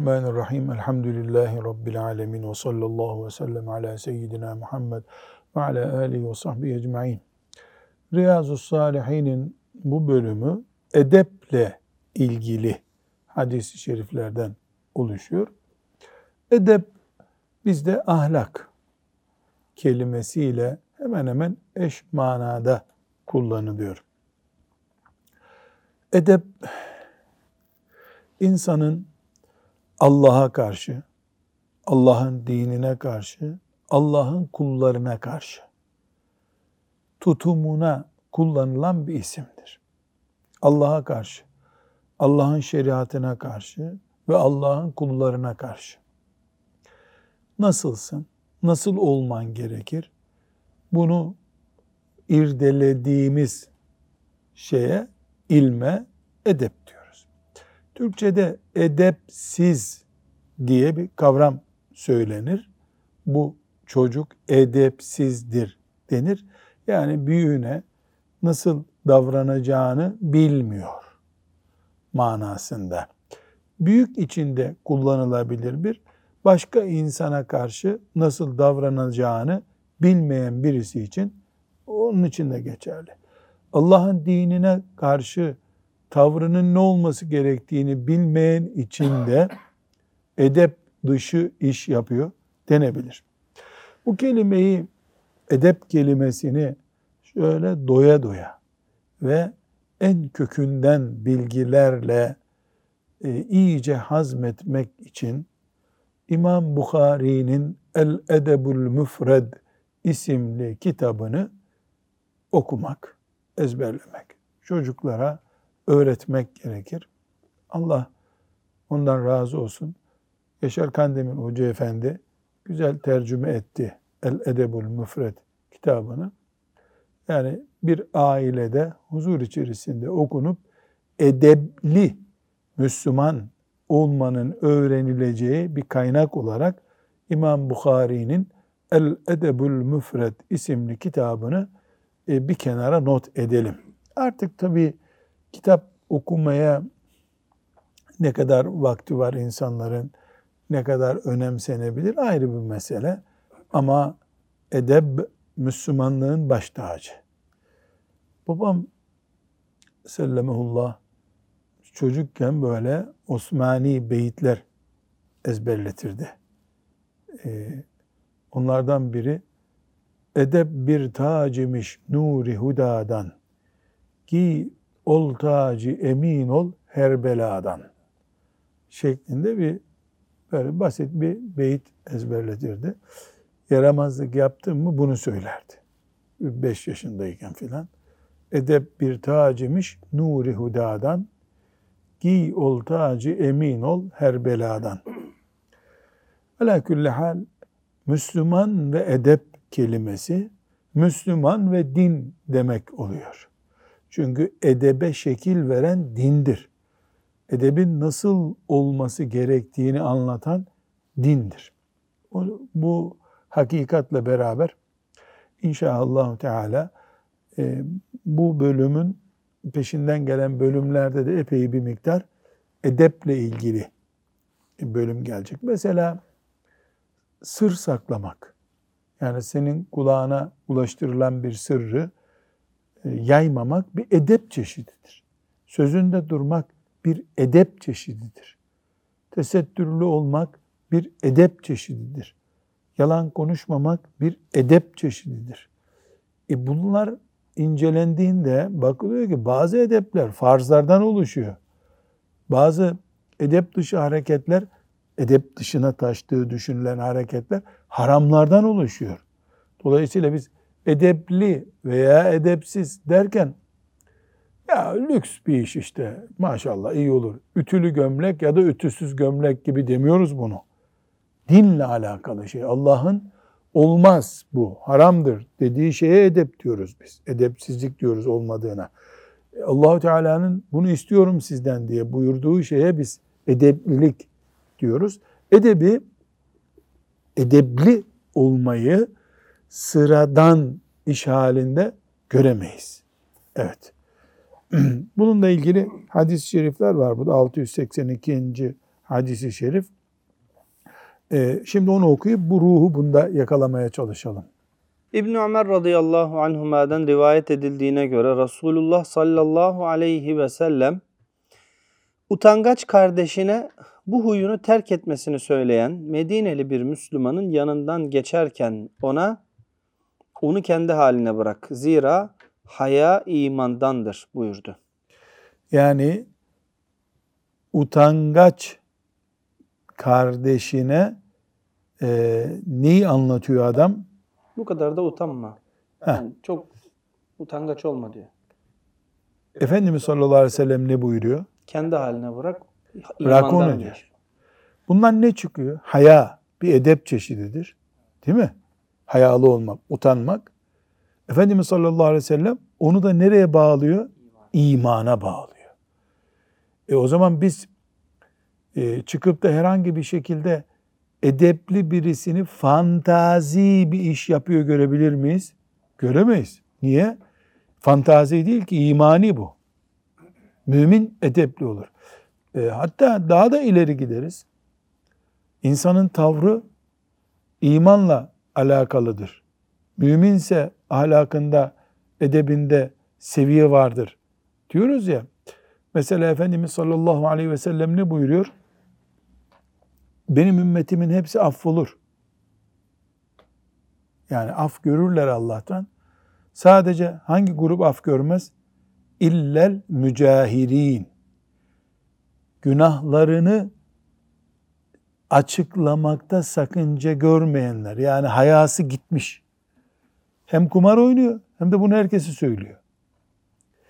Bismillahirrahmanirrahim. Elhamdülillahi Rabbil alemin. Ve sallallahu ve sellem ala seyyidina Muhammed ve ala alihi ve sahbihi ecma'in. Riyazu Salihin'in bu bölümü edeple ilgili hadis-i şeriflerden oluşuyor. Edep bizde ahlak kelimesiyle hemen hemen eş manada kullanılıyor. Edep insanın Allah'a karşı, Allah'ın dinine karşı, Allah'ın kullarına karşı tutumuna kullanılan bir isimdir. Allah'a karşı, Allah'ın şeriatına karşı ve Allah'ın kullarına karşı. Nasılsın? Nasıl olman gerekir? Bunu irdelediğimiz şeye, ilme edep diyoruz. Türkçe'de edepsiz diye bir kavram söylenir. Bu çocuk edepsizdir denir. Yani büyüğüne nasıl davranacağını bilmiyor manasında. Büyük içinde kullanılabilir bir başka insana karşı nasıl davranacağını bilmeyen birisi için onun için de geçerli. Allah'ın dinine karşı tavrının ne olması gerektiğini bilmeyen için de edep dışı iş yapıyor denebilir. Bu kelimeyi edep kelimesini şöyle doya doya ve en kökünden bilgilerle e, iyice hazmetmek için İmam Bukhari'nin El Edebul Müfred isimli kitabını okumak, ezberlemek, çocuklara öğretmek gerekir. Allah ondan razı olsun. Yaşar Kandemir Hoca Efendi güzel tercüme etti El Edebul Müfred kitabını. Yani bir ailede huzur içerisinde okunup edebli Müslüman olmanın öğrenileceği bir kaynak olarak İmam Bukhari'nin El Edebul Müfred isimli kitabını e, bir kenara not edelim. Artık tabi kitap okumaya ne kadar vakti var insanların, ne kadar önemsenebilir ayrı bir mesele. Ama edeb Müslümanlığın baş tacı. Babam sellemehullah çocukken böyle Osmani beyitler ezberletirdi. Ee, onlardan biri edep bir tacimiş nuri hudadan ki ol tacı emin ol her beladan şeklinde bir böyle basit bir beyit ezberletirdi. Yaramazlık yaptım mı bunu söylerdi. Beş yaşındayken filan. Edep bir tacimiş nuri hudadan giy ol tacı emin ol her beladan. Ala külli hal Müslüman ve edep kelimesi Müslüman ve din demek oluyor. Çünkü edebe şekil veren dindir. Edebin nasıl olması gerektiğini anlatan dindir. Bu hakikatle beraber inşallah Teala e, bu bölümün peşinden gelen bölümlerde de epey bir miktar edeple ilgili bölüm gelecek. Mesela sır saklamak. Yani senin kulağına ulaştırılan bir sırrı e, yaymamak bir edep çeşididir. Sözünde durmak bir edep çeşididir. Tesettürlü olmak bir edep çeşididir. Yalan konuşmamak bir edep çeşididir. E bunlar incelendiğinde bakılıyor ki bazı edepler farzlardan oluşuyor. Bazı edep dışı hareketler, edep dışına taştığı düşünülen hareketler haramlardan oluşuyor. Dolayısıyla biz edepli veya edepsiz derken ya lüks bir iş işte maşallah iyi olur. Ütülü gömlek ya da ütüsüz gömlek gibi demiyoruz bunu. Dinle alakalı şey. Allah'ın olmaz bu, haramdır dediği şeye edep diyoruz biz. Edepsizlik diyoruz olmadığına. Allahu Teala'nın bunu istiyorum sizden diye buyurduğu şeye biz edeplilik diyoruz. Edebi edebli olmayı sıradan iş halinde göremeyiz. Evet. Bununla ilgili hadis-i şerifler var. Bu da 682. hadisi şerif. Ee, şimdi onu okuyup bu ruhu bunda yakalamaya çalışalım. İbn Ömer radıyallahu anhuma'dan rivayet edildiğine göre Resulullah sallallahu aleyhi ve sellem utangaç kardeşine bu huyunu terk etmesini söyleyen Medineli bir Müslümanın yanından geçerken ona onu kendi haline bırak. Zira haya imandandır buyurdu. Yani utangaç kardeşine e, neyi anlatıyor adam? Bu kadar da utanma. Heh. Yani çok utangaç olma diyor. Efendimiz sallallahu aleyhi ve sellem ne buyuruyor? Kendi haline bırak. Bırak onu diyor. Bundan ne çıkıyor? Haya bir edep çeşididir. Değil mi? Hayalı olmak, utanmak. Efendimiz sallallahu aleyhi ve sellem onu da nereye bağlıyor? İmana bağlıyor. E o zaman biz e, çıkıp da herhangi bir şekilde edepli birisini fantazi bir iş yapıyor görebilir miyiz? Göremeyiz. Niye? Fantazi değil ki imani bu. Mümin edepli olur. E, hatta daha da ileri gideriz. İnsanın tavrı imanla alakalıdır. Müminse ahlakında, edebinde seviye vardır. Diyoruz ya. Mesela Efendimiz sallallahu aleyhi ve sellem ne buyuruyor? Benim ümmetimin hepsi affolur. Yani af görürler Allah'tan. Sadece hangi grup af görmez? İllel mücahirin. Günahlarını açıklamakta sakınca görmeyenler. Yani hayası gitmiş. Hem kumar oynuyor hem de bunu herkesi söylüyor.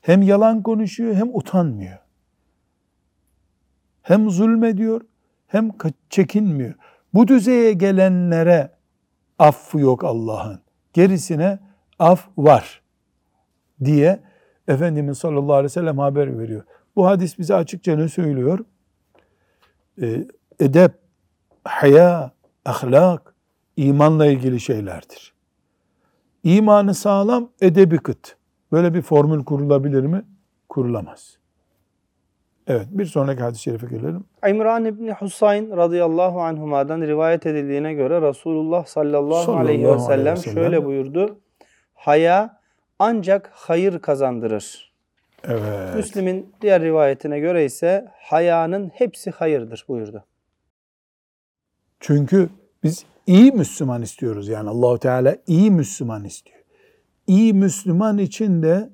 Hem yalan konuşuyor hem utanmıyor. Hem zulmediyor hem çekinmiyor. Bu düzeye gelenlere affı yok Allah'ın. Gerisine af var diye Efendimiz sallallahu aleyhi ve sellem haber veriyor. Bu hadis bize açıkça ne söylüyor? Ee, edep, haya, ahlak, imanla ilgili şeylerdir. İmanı sağlam, edebi kıt. Böyle bir formül kurulabilir mi? Kurulamaz. Evet, bir sonraki hadis-i şerife gelelim. İmran İbni Husayn radıyallahu anhuma'dan rivayet edildiğine göre Resulullah sallallahu, Sallallahu aleyhi ve aleyhi ve sellem sellem. şöyle buyurdu. Haya ancak hayır kazandırır. Evet. Müslim'in diğer rivayetine göre ise hayanın hepsi hayırdır buyurdu. Çünkü biz iyi Müslüman istiyoruz. Yani Allahu Teala iyi Müslüman istiyor. İyi Müslüman için de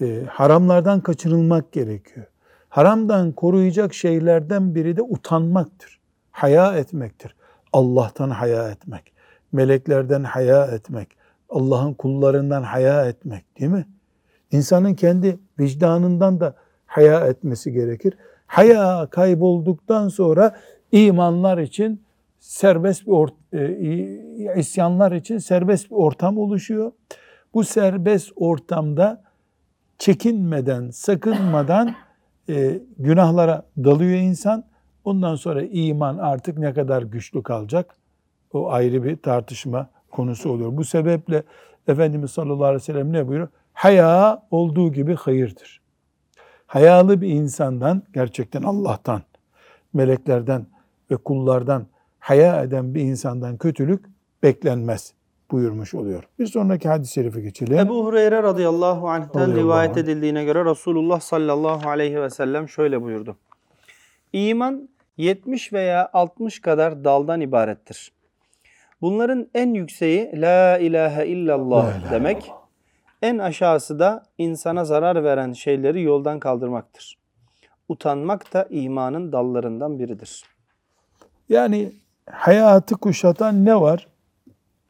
e, haramlardan kaçınılmak gerekiyor. Haramdan koruyacak şeylerden biri de utanmaktır. Haya etmektir. Allah'tan haya etmek. Meleklerden haya etmek. Allah'ın kullarından haya etmek değil mi? İnsanın kendi vicdanından da haya etmesi gerekir. Haya kaybolduktan sonra imanlar için serbest bir or- e, isyanlar için serbest bir ortam oluşuyor. Bu serbest ortamda çekinmeden, sakınmadan e, günahlara dalıyor insan. Ondan sonra iman artık ne kadar güçlü kalacak? O ayrı bir tartışma konusu oluyor. Bu sebeple Efendimiz sallallahu aleyhi ve sellem ne buyuruyor? Haya olduğu gibi hayırdır. Hayalı bir insandan, gerçekten Allah'tan, meleklerden ve kullardan haya eden bir insandan kötülük beklenmez buyurmuş oluyor. Bir sonraki hadis-i şerife geçelim. Ebu Hureyre radıyallahu anh'ten Radıyallahu rivayet anh. edildiğine göre Resulullah sallallahu aleyhi ve sellem şöyle buyurdu. İman 70 veya 60 kadar daldan ibarettir. Bunların en yükseği La ilahe illallah La ilahe demek. En aşağısı da insana zarar veren şeyleri yoldan kaldırmaktır. Utanmak da imanın dallarından biridir. Yani hayatı kuşatan ne var?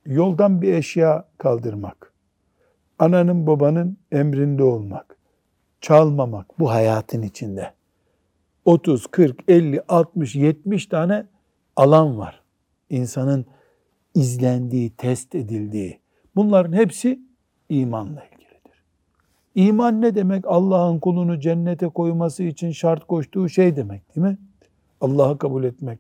Yoldan bir eşya kaldırmak. Ananın babanın emrinde olmak. Çalmamak bu hayatın içinde. 30, 40, 50, 60, 70 tane alan var. İnsanın izlendiği, test edildiği. Bunların hepsi imanla ilgilidir. İman ne demek? Allah'ın kulunu cennete koyması için şart koştuğu şey demek değil mi? Allah'ı kabul etmek,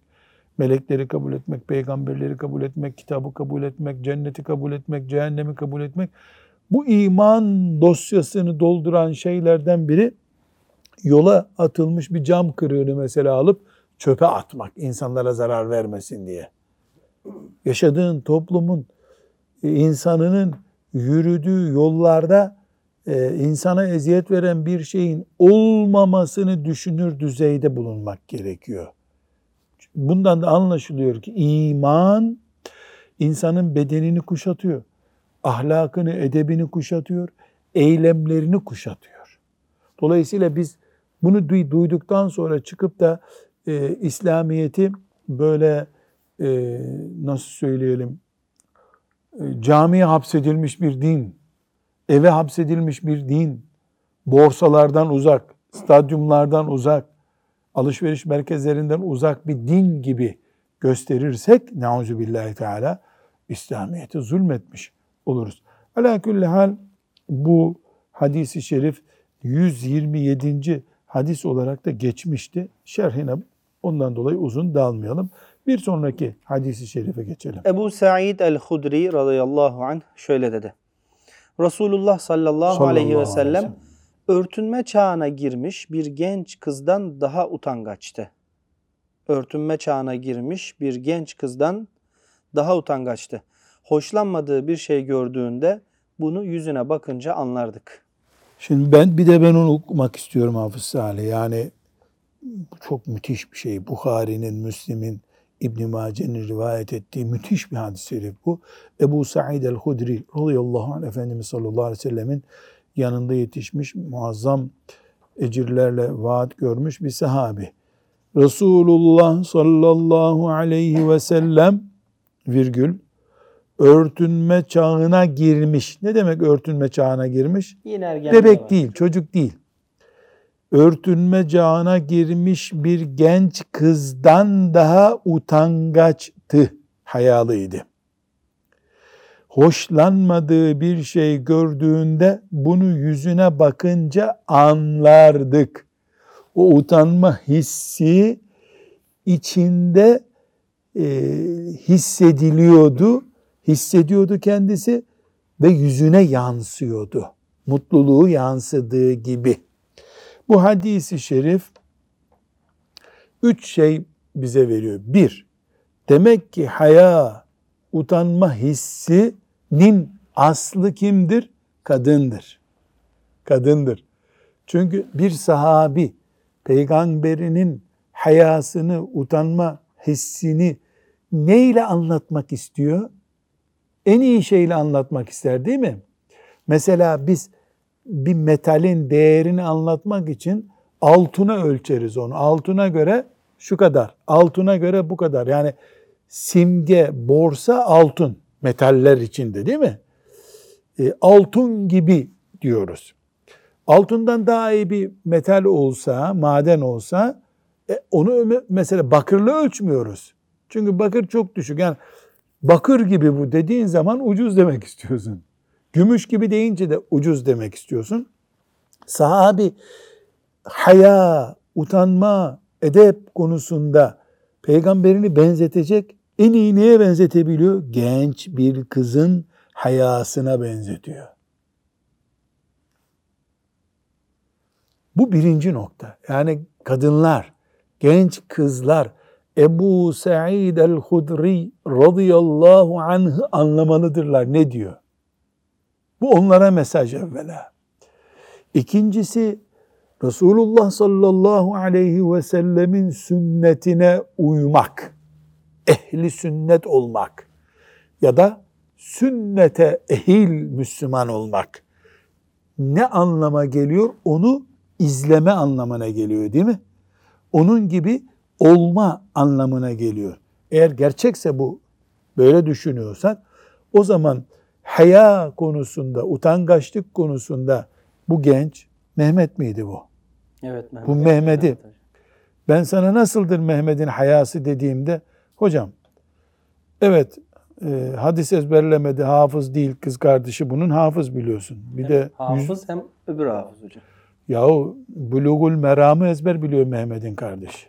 melekleri kabul etmek, peygamberleri kabul etmek, kitabı kabul etmek, cenneti kabul etmek, cehennemi kabul etmek. Bu iman dosyasını dolduran şeylerden biri yola atılmış bir cam kırığını mesela alıp çöpe atmak insanlara zarar vermesin diye. Yaşadığın toplumun e, insanının yürüdüğü yollarda e, insana eziyet veren bir şeyin olmamasını düşünür düzeyde bulunmak gerekiyor. Bundan da anlaşılıyor ki iman insanın bedenini kuşatıyor, ahlakını, edebini kuşatıyor, eylemlerini kuşatıyor. Dolayısıyla biz bunu duyduktan sonra çıkıp da e, İslamiyet'i böyle e, nasıl söyleyelim e, camiye hapsedilmiş bir din, eve hapsedilmiş bir din, borsalardan uzak, stadyumlardan uzak, alışveriş merkezlerinden uzak bir din gibi gösterirsek nauzu billahi teala İslamiyet'e zulmetmiş oluruz. Ala kulli hal bu hadisi şerif 127. hadis olarak da geçmişti. Şerhine ondan dolayı uzun dalmayalım. Bir sonraki hadisi şerife geçelim. Ebu Sa'id el-Hudri radıyallahu anh şöyle dedi. Resulullah sallallahu, Sallallahu aleyhi ve aleyhi ve sellem sellem. Örtünme çağına girmiş bir genç kızdan daha utangaçtı. Örtünme çağına girmiş bir genç kızdan daha utangaçtı. Hoşlanmadığı bir şey gördüğünde bunu yüzüne bakınca anlardık. Şimdi ben bir de ben onu okumak istiyorum Hafız Salih. Yani çok müthiş bir şey. Bukhari'nin, Müslim'in, İbn Mace'nin rivayet ettiği müthiş bir hadis-i şerif bu. Ebu Sa'id el-Hudri radıyallahu anh Efendimiz sallallahu aleyhi ve sellemin yanında yetişmiş muazzam ecirlerle vaat görmüş bir sahabi. Resulullah sallallahu aleyhi ve sellem virgül örtünme çağına girmiş. Ne demek örtünme çağına girmiş? Bebek var. değil, çocuk değil. Örtünme çağına girmiş bir genç kızdan daha utangaçtı, hayalıydı. Hoşlanmadığı bir şey gördüğünde bunu yüzüne bakınca anlardık. O utanma hissi içinde e, hissediliyordu, hissediyordu kendisi ve yüzüne yansıyordu. Mutluluğu yansıdığı gibi. Bu hadisi şerif üç şey bize veriyor. Bir, demek ki haya, utanma hissinin aslı kimdir? Kadındır. Kadındır. Çünkü bir sahabi peygamberinin hayasını, utanma hissini neyle anlatmak istiyor? En iyi şeyle anlatmak ister değil mi? Mesela biz bir metalin değerini anlatmak için altına ölçeriz onu. Altına göre şu kadar, altına göre bu kadar. Yani simge, borsa altın metaller içinde değil mi? E, altın gibi diyoruz. Altından daha iyi bir metal olsa, maden olsa e, onu me- mesela bakırla ölçmüyoruz. Çünkü bakır çok düşük. Yani bakır gibi bu dediğin zaman ucuz demek istiyorsun. Gümüş gibi deyince de ucuz demek istiyorsun. Sahabi haya, utanma, edep konusunda peygamberini benzetecek en iyi neye benzetebiliyor? Genç bir kızın hayasına benzetiyor. Bu birinci nokta. Yani kadınlar, genç kızlar Ebu Sa'id el-Hudri radıyallahu anh'ı anlamalıdırlar. Ne diyor? Bu onlara mesaj evvela. İkincisi Resulullah sallallahu aleyhi ve sellemin sünnetine uymak. Ehli sünnet olmak. Ya da sünnete ehil Müslüman olmak. Ne anlama geliyor? Onu izleme anlamına geliyor değil mi? Onun gibi olma anlamına geliyor. Eğer gerçekse bu böyle düşünüyorsak o zaman haya konusunda, utangaçlık konusunda bu genç Mehmet miydi bu? Evet. Mehmet. Bu Mehmet'i ben sana nasıldır Mehmet'in hayası dediğimde hocam evet e, hadis ezberlemedi hafız değil kız kardeşi bunun hafız biliyorsun. Bir de yüz- Hafız hem öbür hafız hocam. Yahu bulugul meramı ezber biliyor Mehmet'in kardeşi.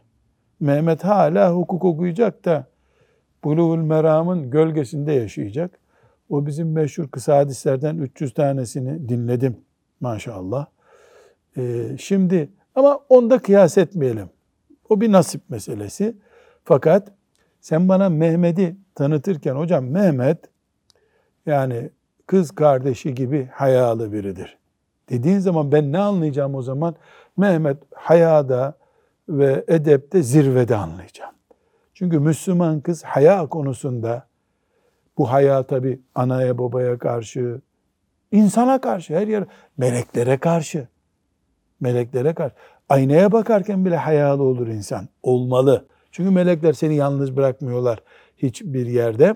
Mehmet hala hukuk okuyacak da bulugul meramın gölgesinde yaşayacak. O bizim meşhur kısa hadislerden 300 tanesini dinledim maşallah. Ee, şimdi ama onda kıyas etmeyelim. O bir nasip meselesi. Fakat sen bana Mehmet'i tanıtırken hocam Mehmet yani kız kardeşi gibi hayalı biridir. Dediğin zaman ben ne anlayacağım o zaman? Mehmet hayada ve edepte zirvede anlayacağım. Çünkü Müslüman kız haya konusunda bu haya tabi anaya babaya karşı, insana karşı, her yer meleklere karşı. Meleklere karşı. Aynaya bakarken bile hayalı olur insan. Olmalı. Çünkü melekler seni yalnız bırakmıyorlar hiçbir yerde.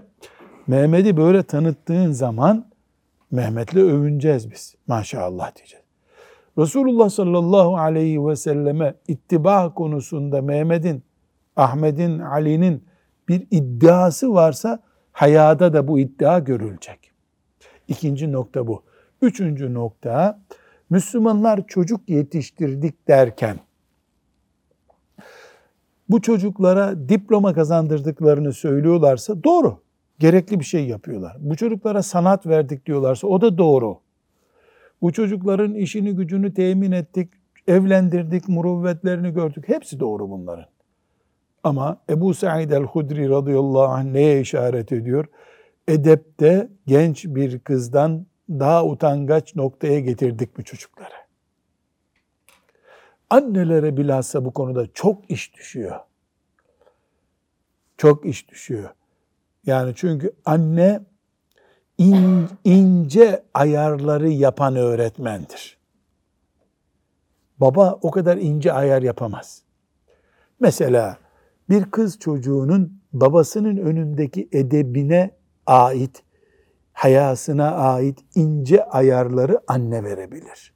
Mehmet'i böyle tanıttığın zaman Mehmet'le övüneceğiz biz. Maşallah diyeceğiz. Resulullah sallallahu aleyhi ve selleme ittiba konusunda Mehmet'in, Ahmet'in, Ali'nin bir iddiası varsa hayada da bu iddia görülecek. İkinci nokta bu. Üçüncü nokta Müslümanlar çocuk yetiştirdik derken bu çocuklara diploma kazandırdıklarını söylüyorlarsa doğru. Gerekli bir şey yapıyorlar. Bu çocuklara sanat verdik diyorlarsa o da doğru. Bu çocukların işini gücünü temin ettik, evlendirdik, muruvvetlerini gördük. Hepsi doğru bunların. Ama Ebu Said el-Hudri radıyallahu anh neye işaret ediyor? Edepte genç bir kızdan daha utangaç noktaya getirdik bu çocukları. Annelere bilhassa bu konuda çok iş düşüyor. Çok iş düşüyor. Yani çünkü anne in, ince ayarları yapan öğretmendir. Baba o kadar ince ayar yapamaz. Mesela bir kız çocuğunun babasının önündeki edebine ait, hayasına ait ince ayarları anne verebilir.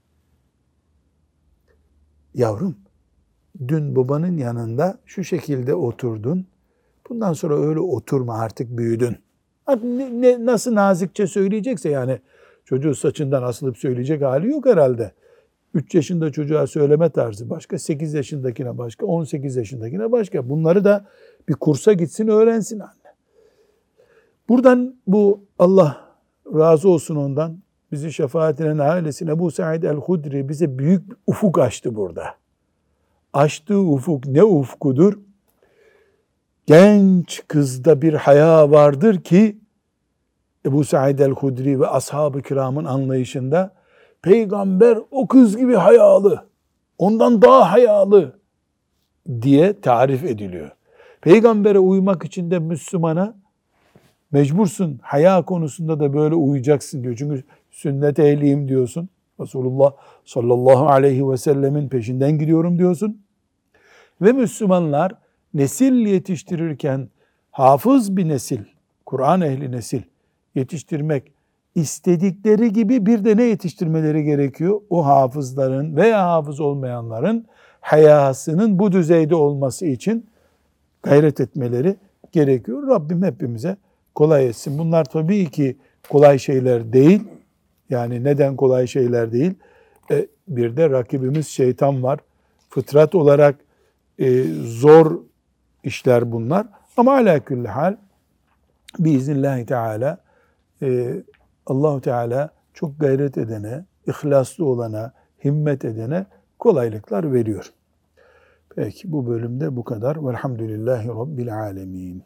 Yavrum, dün babanın yanında şu şekilde oturdun. Bundan sonra öyle oturma artık büyüdün. Ne, ne, nasıl nazikçe söyleyecekse yani çocuğu saçından asılıp söyleyecek hali yok herhalde. 3 yaşında çocuğa söyleme tarzı başka, 8 yaşındakine başka, 18 yaşındakine başka. Bunları da bir kursa gitsin öğrensin anne. Buradan bu Allah razı olsun ondan bizi şefaatine ailesine bu Said el-Hudri bize büyük bir ufuk açtı burada. Açtığı ufuk ne ufkudur? Genç kızda bir haya vardır ki Ebu Said el-Hudri ve ashab-ı kiramın anlayışında peygamber o kız gibi hayalı, ondan daha hayalı diye tarif ediliyor. Peygambere uymak için de Müslümana mecbursun. Haya konusunda da böyle uyacaksın diyor. Çünkü sünnet ehliyim diyorsun. Resulullah sallallahu aleyhi ve sellemin peşinden gidiyorum diyorsun. Ve Müslümanlar nesil yetiştirirken hafız bir nesil, Kur'an ehli nesil yetiştirmek istedikleri gibi bir de ne yetiştirmeleri gerekiyor? O hafızların veya hafız olmayanların hayasının bu düzeyde olması için gayret etmeleri gerekiyor. Rabbim hepimize kolay etsin. Bunlar tabii ki kolay şeyler değil. Yani neden kolay şeyler değil? E, bir de rakibimiz şeytan var. Fıtrat olarak e, zor işler bunlar. Ama ala külli hal biiznillahü teala e, Allahu Teala çok gayret edene, ihlaslı olana, himmet edene kolaylıklar veriyor. Peki bu bölümde bu kadar. Velhamdülillahi Rabbil Alemin.